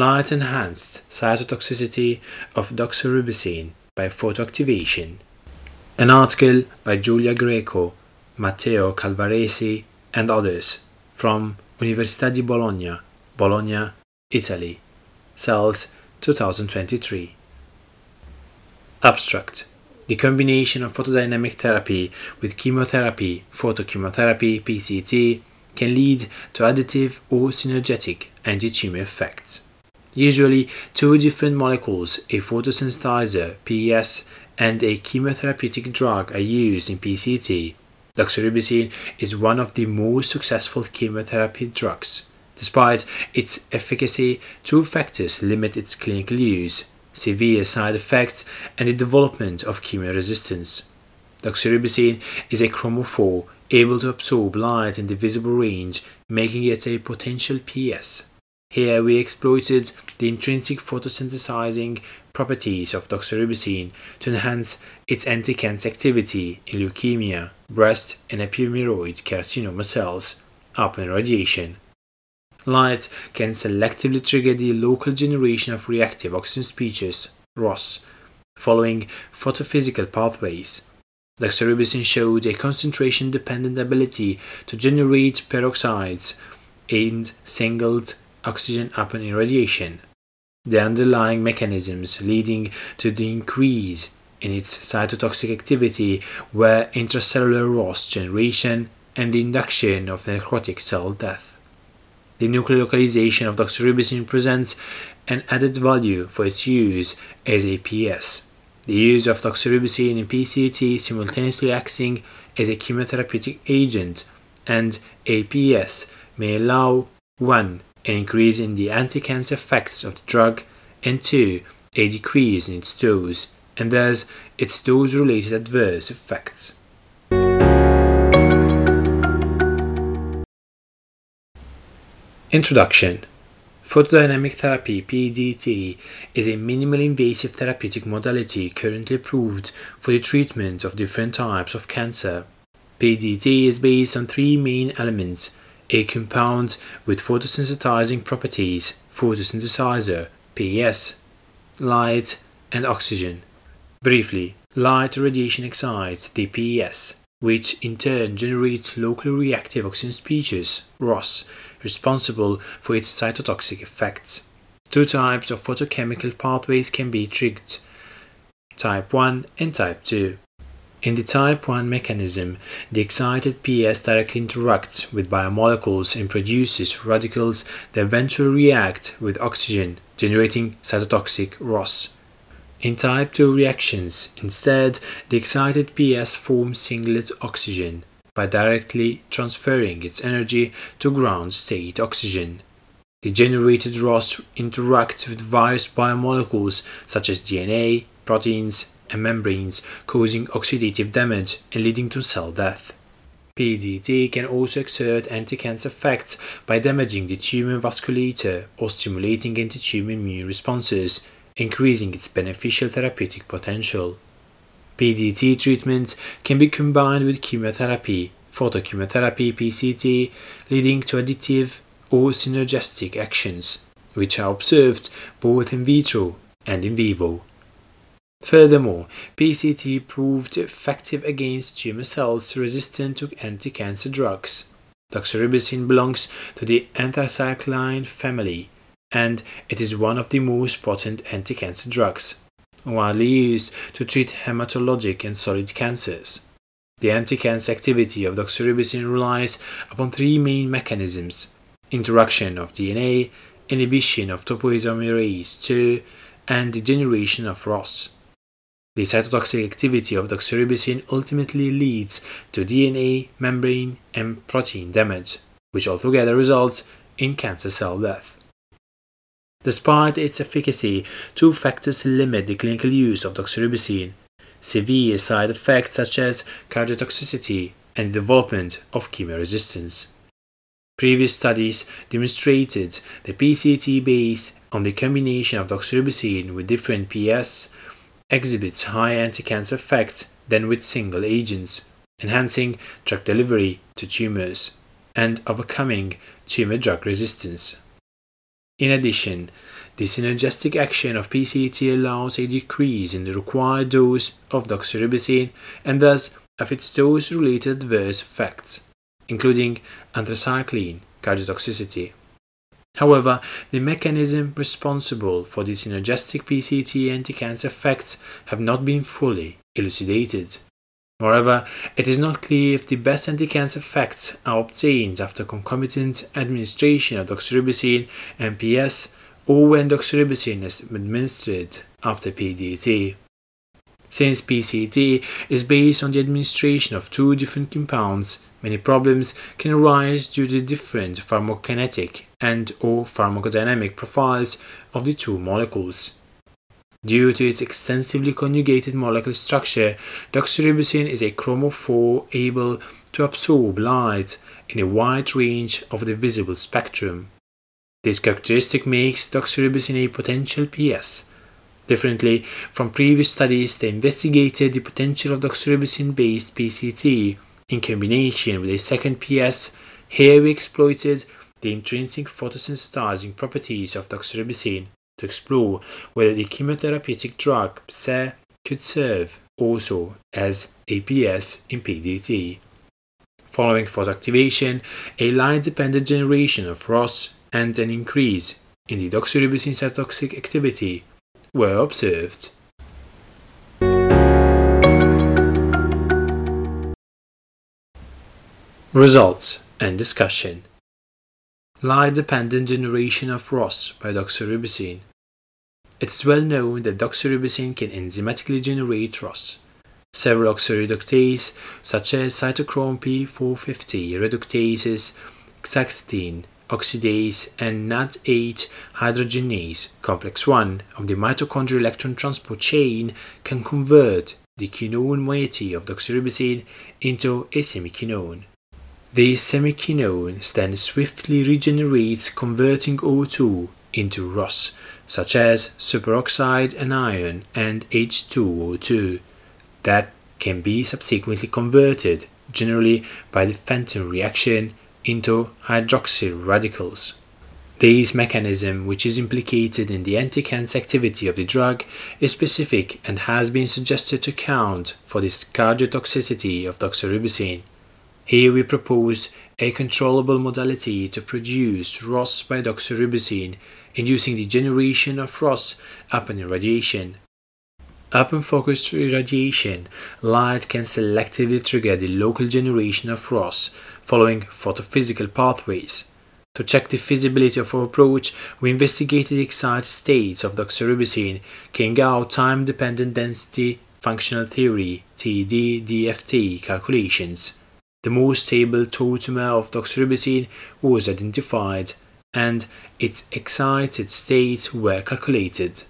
light enhanced cytotoxicity of doxorubicin by photoactivation. An article by Giulia Greco, Matteo Calvaresi, and others from Università di Bologna, Bologna, Italy. Cells 2023. Abstract The combination of photodynamic therapy with chemotherapy, photochemotherapy, PCT, can lead to additive or synergetic anti-tumor effects. Usually, two different molecules, a photosensitizer, PES, and a chemotherapeutic drug are used in PCT. Doxorubicin is one of the most successful chemotherapy drugs. Despite its efficacy, two factors limit its clinical use severe side effects and the development of chemoresistance. Doxorubicin is a chromophore able to absorb light in the visible range, making it a potential PS. Here we exploited the intrinsic photosensitizing properties of doxorubicin to enhance its anti-cancer activity in leukemia, breast and epidermoid carcinoma cells upon radiation. Light can selectively trigger the local generation of reactive oxygen species, ROS, following photophysical pathways. Doxorubicin showed a concentration dependent ability to generate peroxides and singlet oxygen upon irradiation. The underlying mechanisms leading to the increase in its cytotoxic activity were intracellular ROS generation and the induction of necrotic cell death. The nuclear localization of doxorubicin presents an added value for its use as a PS. The use of doxorubicin in PCT simultaneously acting as a chemotherapeutic agent and APS may allow 1. An increase in the anti-cancer effects of the drug and 2. a decrease in its dose and thus its dose-related adverse effects. Introduction Photodynamic therapy PDT is a minimally invasive therapeutic modality currently approved for the treatment of different types of cancer. PDT is based on three main elements a compound with photosensitizing properties, photosensitizer, PS, light, and oxygen. Briefly, light radiation excites the PS, which in turn generates locally reactive oxygen species, ROS, responsible for its cytotoxic effects. Two types of photochemical pathways can be triggered type 1 and type 2. In the type 1 mechanism, the excited PS directly interacts with biomolecules and produces radicals that eventually react with oxygen, generating cytotoxic ROS. In type 2 reactions, instead, the excited PS forms singlet oxygen, by directly transferring its energy to ground state oxygen. The generated ROS interacts with various biomolecules such as DNA, proteins, and membranes, causing oxidative damage and leading to cell death. PDT can also exert anti-cancer effects by damaging the tumor vasculature or stimulating anti-tumor immune responses, increasing its beneficial therapeutic potential. PDT treatment can be combined with chemotherapy, photochemotherapy PCT, leading to additive or synergistic actions, which are observed both in vitro and in vivo. Furthermore, PCT proved effective against tumor cells resistant to anti-cancer drugs. Doxorubicin belongs to the anthracycline family, and it is one of the most potent anti-cancer drugs widely used to treat hematologic and solid cancers. The anti-cancer activity of doxorubicin relies upon three main mechanisms interaction of DNA, inhibition of topoisomerase 2, and the generation of ROS. The cytotoxic activity of doxorubicin ultimately leads to DNA, membrane, and protein damage, which altogether results in cancer cell death. Despite its efficacy, two factors limit the clinical use of doxorubicin severe side effects such as cardiotoxicity and development of chemoresistance. Previous studies demonstrated that PCT based on the combination of doxorubicin with different PS exhibits higher anti-cancer effects than with single agents, enhancing drug delivery to tumors and overcoming tumor drug resistance. In addition, the synergistic action of PCT allows a decrease in the required dose of doxorubicin and thus of its dose-related adverse effects, including anthracycline cardiotoxicity. However, the mechanism responsible for the synergistic PCT anti-cancer effects have not been fully elucidated. Moreover, it is not clear if the best anti-cancer effects are obtained after concomitant administration of doxorubicin and or when doxorubicin is administered after PDT. Since PCT is based on the administration of two different compounds, many problems can arise due to different pharmacokinetic and or pharmacodynamic profiles of the two molecules. Due to its extensively conjugated molecular structure, doxorubicin is a chromophore able to absorb light in a wide range of the visible spectrum. This characteristic makes doxorubicin a potential PS. Differently from previous studies that investigated the potential of doxorubicin-based PCT in combination with a second PS, here we exploited the intrinsic photosensitizing properties of doxorubicin to explore whether the chemotherapeutic drug PSE could serve also as APS in PDT. Following photoactivation, a light-dependent generation of ROS and an increase in the doxorubicin cytotoxic activity were observed. Results and discussion Light-dependent generation of ROS by doxorubicin it is well known that doxorubicin can enzymatically generate ROS. Several oxidoreductases, such as cytochrome P450 reductases, xanthine oxidase, and NADH dehydrogenase complex 1 of the mitochondrial electron transport chain can convert the quinone moiety of doxorubicin into a semiquinone. The semiquinone then swiftly regenerates converting O2 into ROS such as superoxide anion and H2O2, that can be subsequently converted, generally by the Fenton reaction, into hydroxyl radicals. This mechanism, which is implicated in the anti-cancer activity of the drug, is specific and has been suggested to account for this cardiotoxicity of doxorubicin. Here we propose a controllable modality to produce ROS by doxorubicin inducing the generation of ROS upon irradiation. Upon focused irradiation, light can selectively trigger the local generation of ROS following photophysical pathways. To check the feasibility of our approach, we investigated the excited states of doxorubicin, carrying out time-dependent density functional theory TD-DFT calculations. The most stable tautomer of doxorubicin was identified and its excited states were calculated.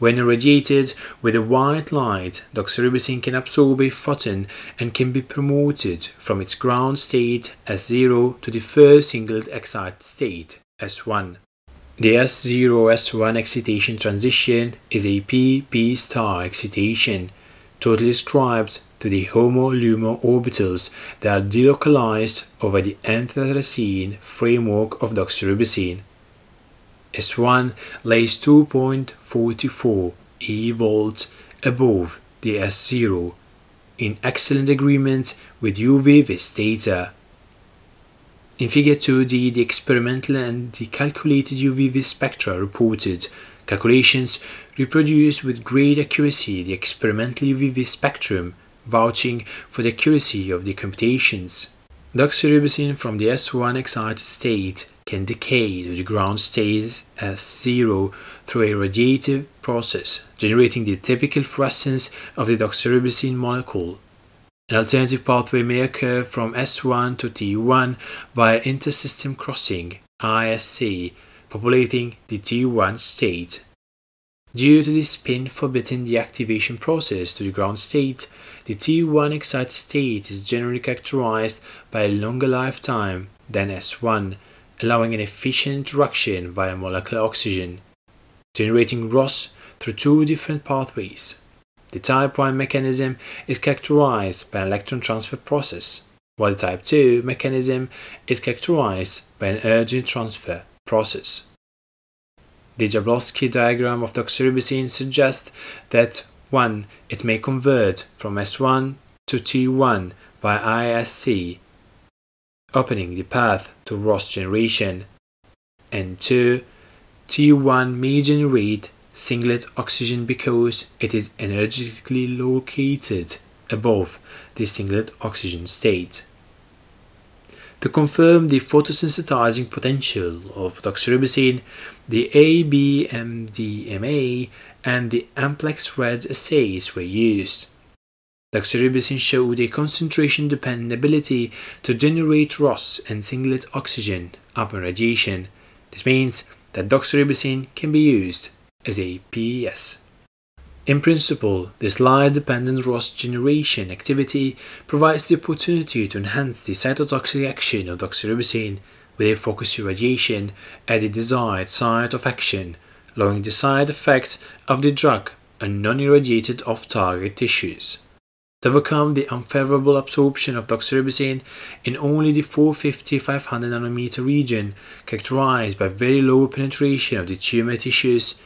When irradiated with a white light, doxorubicin can absorb a photon and can be promoted from its ground state S0 to the first singlet excited state S1. The S0-S1 excitation transition is a p-p star excitation, totally ascribed to the HOMO-LUMO orbitals that are delocalized over the anthracene framework of doxorubicin. S1 lays 2.44 e volts above the S0 in excellent agreement with UV vis data. In figure 2d, the experimental and the calculated UV spectra reported calculations reproduce with great accuracy the experimental UV spectrum vouching for the accuracy of the computations. Doxorubicin from the S1 excited state can decay to the ground state S0 through a radiative process, generating the typical fluorescence of the doxorubicin molecule. An alternative pathway may occur from S1 to T1 via intersystem crossing ISC, populating the T1 state. Due to the spin forbidding the activation process to the ground state, the T1 excited state is generally characterized by a longer lifetime than S1, allowing an efficient interaction via molecular oxygen, generating ROS through two different pathways. The type 1 mechanism is characterized by an electron transfer process, while the type 2 mechanism is characterized by an energy transfer process. The Jablonski diagram of doxorubicin suggests that 1. It may convert from S1 to T1 by ISC, opening the path to ROS generation, and 2. T1 may generate singlet oxygen because it is energetically located above the singlet oxygen state. To confirm the photosensitizing potential of doxorubicin, the ABMDMA and the Amplex Red assays were used. Doxorubicin showed a concentration-dependent ability to generate ROS and singlet oxygen upon radiation. This means that doxorubicin can be used as a PES. In principle, this light-dependent ROS generation activity provides the opportunity to enhance the cytotoxic action of doxorubicin with a focused irradiation at the desired site of action, lowering the side effects of the drug on non-irradiated off-target tissues. To overcome the unfavorable absorption of doxorubicin in only the 450-500 nanometer region, characterized by very low penetration of the tumor tissues,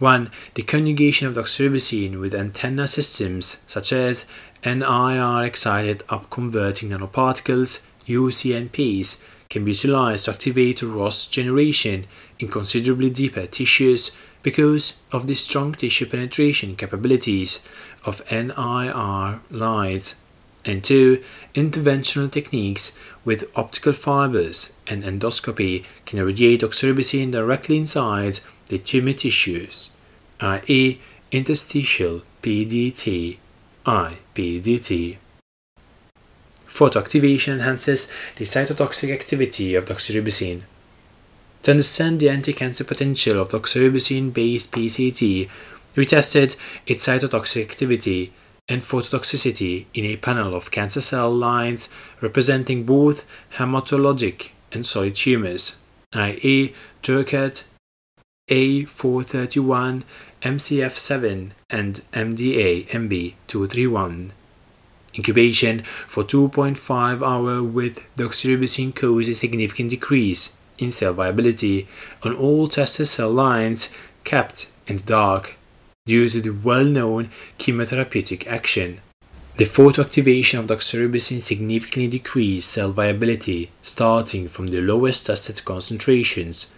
1. The conjugation of doxorubicin with antenna systems such as NIR excited upconverting nanoparticles, UCNPs, can be utilized to activate ROS generation in considerably deeper tissues because of the strong tissue penetration capabilities of NIR light. And 2. Interventional techniques with optical fibers and endoscopy can irradiate doxorubicin directly inside the tumor tissues, i.e., interstitial PDT, IPDT. Photoactivation enhances the cytotoxic activity of doxorubicin. To understand the anti-cancer potential of doxorubicin-based PCT, we tested its cytotoxic activity and phototoxicity in a panel of cancer cell lines representing both hematologic and solid tumors, i.e., Jurkat, A431, MCF7, and MDA MB231. Incubation for 2.5 hours with doxorubicin caused a significant decrease in cell viability on all tested cell lines kept in the dark due to the well-known chemotherapeutic action. The photoactivation of doxorubicin significantly decreased cell viability starting from the lowest tested concentrations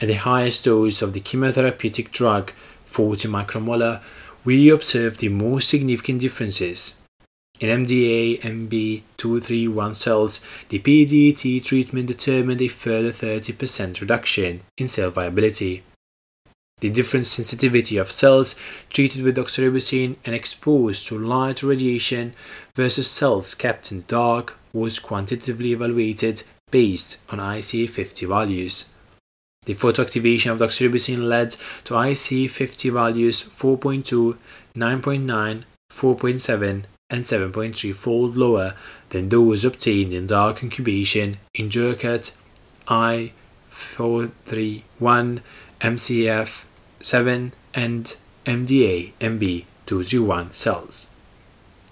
and the highest dose of the chemotherapeutic drug 40 micromolar we observed the most significant differences in MDA MB231 cells, the PDT treatment determined a further 30% reduction in cell viability. The different sensitivity of cells treated with doxorubicin and exposed to light radiation versus cells kept in the dark was quantitatively evaluated based on IC50 values. The photoactivation of doxorubicin led to IC50 values 4.2, 9.9, 4.7, and 7.3 fold lower than those obtained in dark incubation in Jurkat A431, MCF7, and MDA MB231 cells.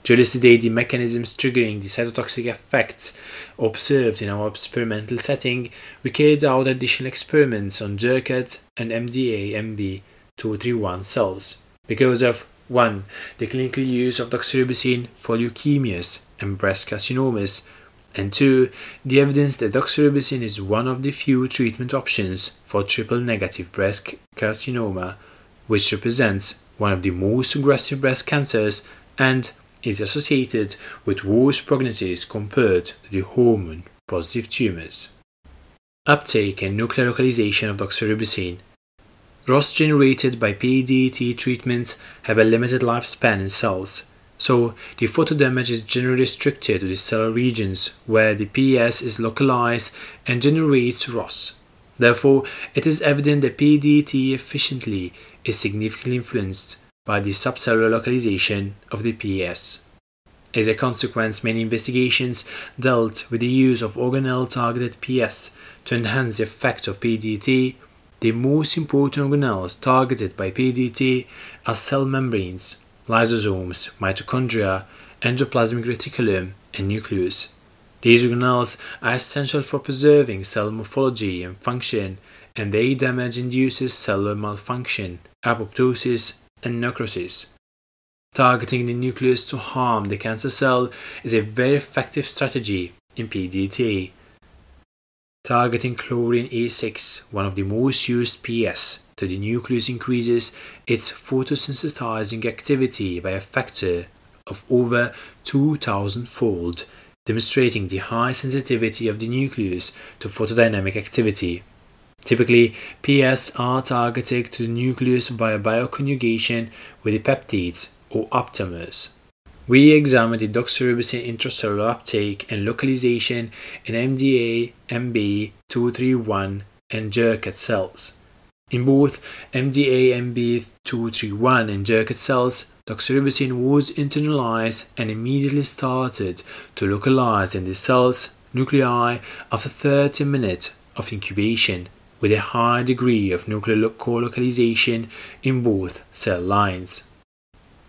To elucidate the mechanisms triggering the cytotoxic effects observed in our experimental setting, we carried out additional experiments on Jurkat and MDA MB231 cells. Because of 1. The clinical use of doxorubicin for leukemias and breast carcinomas, and 2. The evidence that doxorubicin is one of the few treatment options for triple negative breast carcinoma, which represents one of the most aggressive breast cancers and is associated with worse prognosis compared to the hormone positive tumors. Uptake and nuclear localization of doxorubicin ROS generated by PDT treatments have a limited lifespan in cells, so the photodamage is generally restricted to the cell regions where the PS is localized and generates ROS. Therefore, it is evident that PDT efficiently is significantly influenced by the subcellular localization of the PS. As a consequence, many investigations dealt with the use of organelle targeted PS to enhance the effect of PDT the most important organelles targeted by PDT are cell membranes, lysosomes, mitochondria, endoplasmic reticulum, and nucleus. These organelles are essential for preserving cell morphology and function and their damage induces cellular malfunction, apoptosis, and necrosis. Targeting the nucleus to harm the cancer cell is a very effective strategy in PDT. Targeting chlorin E6, one of the most used PS, to the nucleus increases its photosensitizing activity by a factor of over 2000 fold, demonstrating the high sensitivity of the nucleus to photodynamic activity. Typically, PS are targeted to the nucleus via bioconjugation with the peptides or aptamers. We examined the doxorubicin intracellular uptake and localization in MDA, MB, 231, and Jurkat cells. In both MDA, MB, 231, and Jurkat cells, doxorubicin was internalized and immediately started to localize in the cell's nuclei after 30 minutes of incubation with a high degree of nuclear co-localization in both cell lines.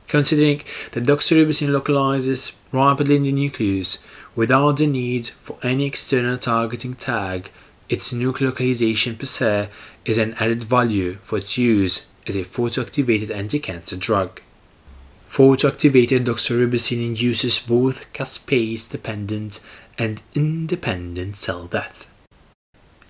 Considering that doxorubicin localizes rapidly in the nucleus without the need for any external targeting tag, its nuclear localization per se is an added value for its use as a photoactivated anti-cancer drug. Photoactivated doxorubicin induces both caspase-dependent and independent cell death.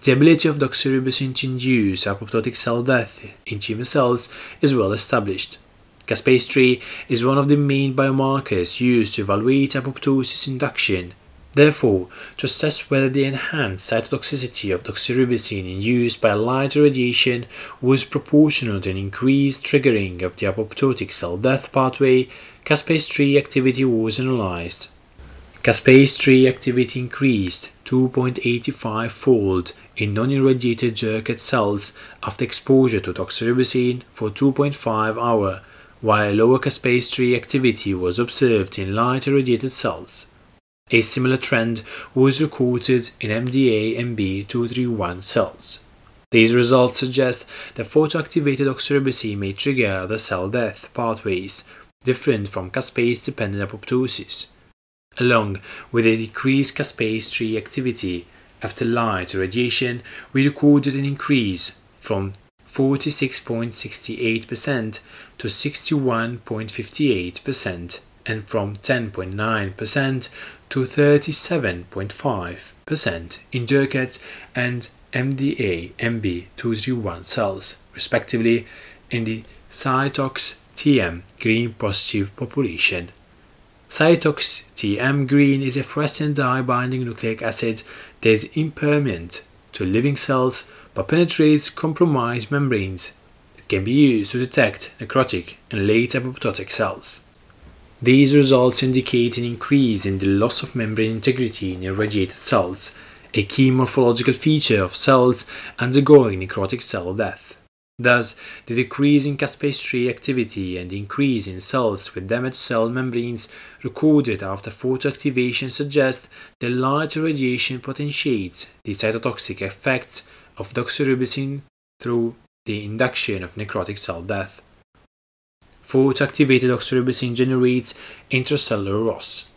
The ability of doxorubicin to induce apoptotic cell death in tumor cells is well established. Caspase-3 is one of the main biomarkers used to evaluate apoptosis induction. Therefore, to assess whether the enhanced cytotoxicity of doxorubicin induced by light irradiation was proportional to an increased triggering of the apoptotic cell death pathway, caspase-3 activity was analyzed. Caspase-3 activity increased 2.85 fold in non-irradiated Jurkat cells after exposure to doxorubicin for 2.5 hour, while lower caspase-3 activity was observed in light irradiated cells. A similar trend was recorded in MDA-MB231 cells. These results suggest that photoactivated doxorubicin may trigger the cell death pathways different from caspase-dependent apoptosis along with a decreased caspase-3 activity after light radiation, we recorded an increase from 46.68% to 61.58% and from 10.9% to 37.5% in Jurkat and MDA MB231 cells, respectively, in the SYTOX TM green positive population. SYTOX TM green is a fluorescent dye binding nucleic acid that is impermeant to living cells but penetrates compromised membranes. It can be used to detect necrotic and late apoptotic cells. These results indicate an increase in the loss of membrane integrity in irradiated cells, a key morphological feature of cells undergoing necrotic cell death. Thus, the decrease in caspase-3 activity and increase in cells with damaged cell membranes recorded after photoactivation suggest that large radiation potentiates the cytotoxic effects of doxorubicin through the induction of necrotic cell death. Photoactivated doxorubicin generates intracellular ROS.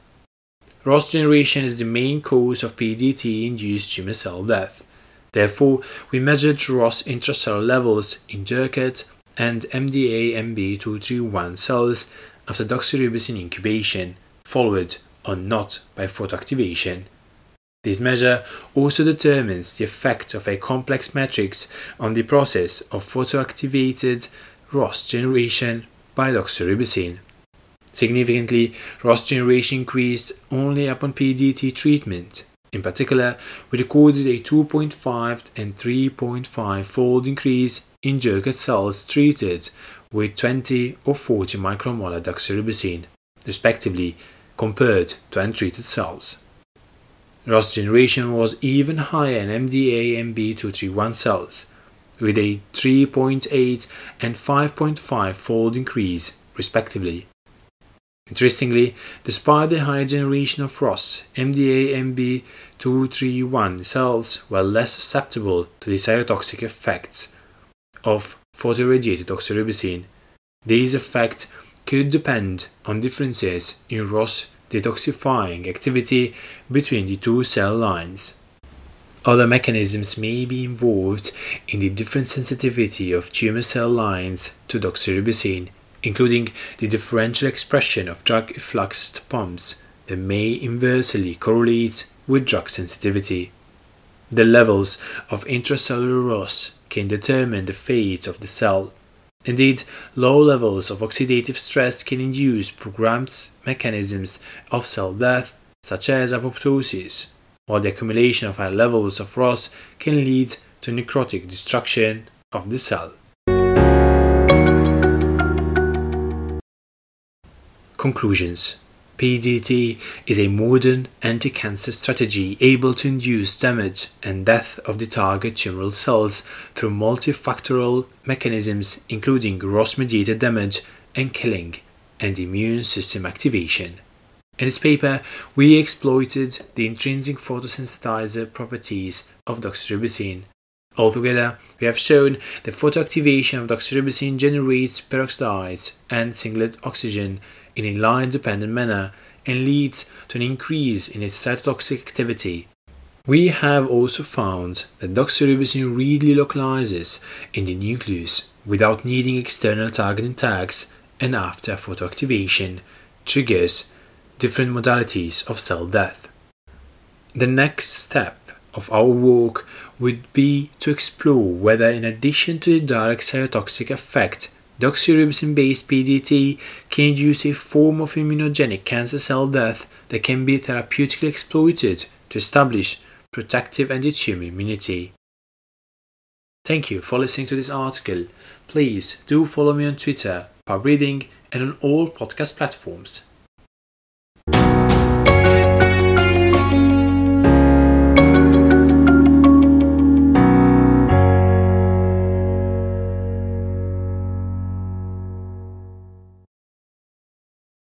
ROS generation is the main cause of PDT-induced tumor cell death. Therefore, we measured ROS intracellular levels in Jurkat and MDA-MB231 cells after doxorubicin incubation, followed or not by photoactivation. This measure also determines the effect of a complex matrix on the process of photoactivated ROS generation by doxorubicin. Significantly, ROS generation increased only upon PDT treatment in particular, we recorded a 2.5 and 3.5 fold increase in Jurkat cells treated with 20 or 40 micromolar doxorubicin, respectively, compared to untreated cells. ROS generation was even higher in MDA MB231 cells, with a 3.8 and 5.5 fold increase, respectively. Interestingly, despite the high generation of ROS, MDA MB231 cells were less susceptible to the cytotoxic effects of photoirradiated doxorubicin. These effects could depend on differences in ROS detoxifying activity between the two cell lines. Other mechanisms may be involved in the different sensitivity of tumor cell lines to doxorubicin, including the differential expression of drug effluxed pumps that may inversely correlate with drug sensitivity. The levels of intracellular ROS can determine the fate of the cell. Indeed, low levels of oxidative stress can induce programmed mechanisms of cell death, such as apoptosis, while the accumulation of high levels of ROS can lead to necrotic destruction of the cell. Conclusions PDT is a modern anti-cancer strategy able to induce damage and death of the target tumoral cells through multifactorial mechanisms including ROS-mediated damage and killing and immune system activation. In this paper, we exploited the intrinsic photosensitizer properties of doxorubicin. Altogether, we have shown that photoactivation of doxorubicin generates peroxides and singlet oxygen in a line dependent manner and leads to an increase in its cytotoxic activity. We have also found that doxorubicin readily localizes in the nucleus without needing external targeting tags and after photoactivation triggers different modalities of cell death. The next step of our work would be to explore whether in addition to the direct cytotoxic effect Doxorubicin-based PDT can induce a form of immunogenic cancer cell death that can be therapeutically exploited to establish protective anti-tumor immunity. Thank you for listening to this article. Please do follow me on Twitter, Pub Reading, and on all podcast platforms.